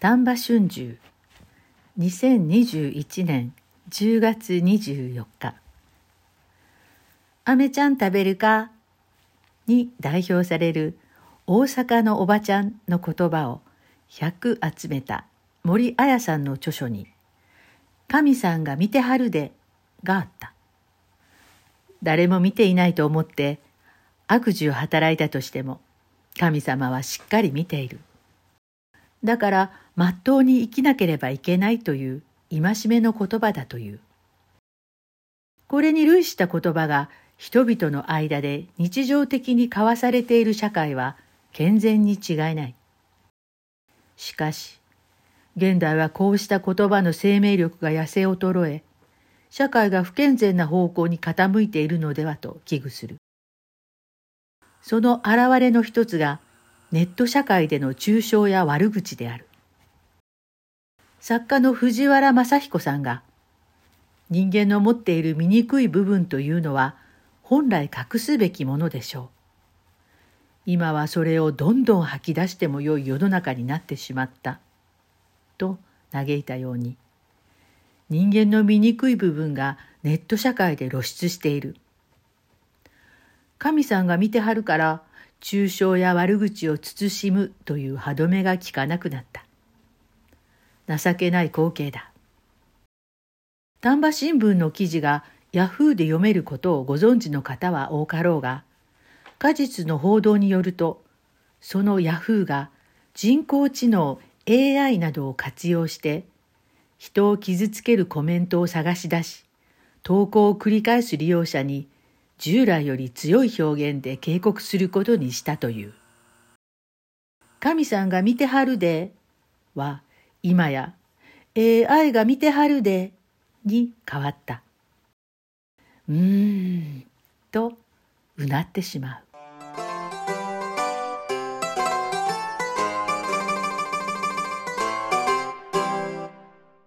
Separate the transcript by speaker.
Speaker 1: 丹波春秋。2021年10月24日「アメちゃん食べるか?」に代表される大阪のおばちゃんの言葉を100集めた森彩さんの著書に「神さんが見てはるで」があった。誰も見ていないと思って悪事を働いたとしても神様はしっかり見ている。だからまっとうに生きなければいけないという戒めの言葉だという。これに類した言葉が人々の間で日常的に交わされている社会は健全に違いない。しかし、現代はこうした言葉の生命力が痩せ衰え、社会が不健全な方向に傾いているのではと危惧する。その現れの一つがネット社会での中傷や悪口である。作家の藤原正彦さんが人間の持っている醜い部分というのは本来隠すべきものでしょう。今はそれをどんどん吐き出してもよい世の中になってしまった。と嘆いたように人間の醜い部分がネット社会で露出している。神さんが見てはるから中傷や悪口を慎むという歯止めが効かなくなった。情けない光景だ。丹波新聞の記事がヤフーで読めることをご存知の方は多かろうが、果実の報道によると、そのヤフーが人工知能 AI などを活用して、人を傷つけるコメントを探し出し、投稿を繰り返す利用者に従来より強い表現で警告することにしたという。神さんが見てはるでは今や AI が見てはるでに変わった。うーんとうなってしまう。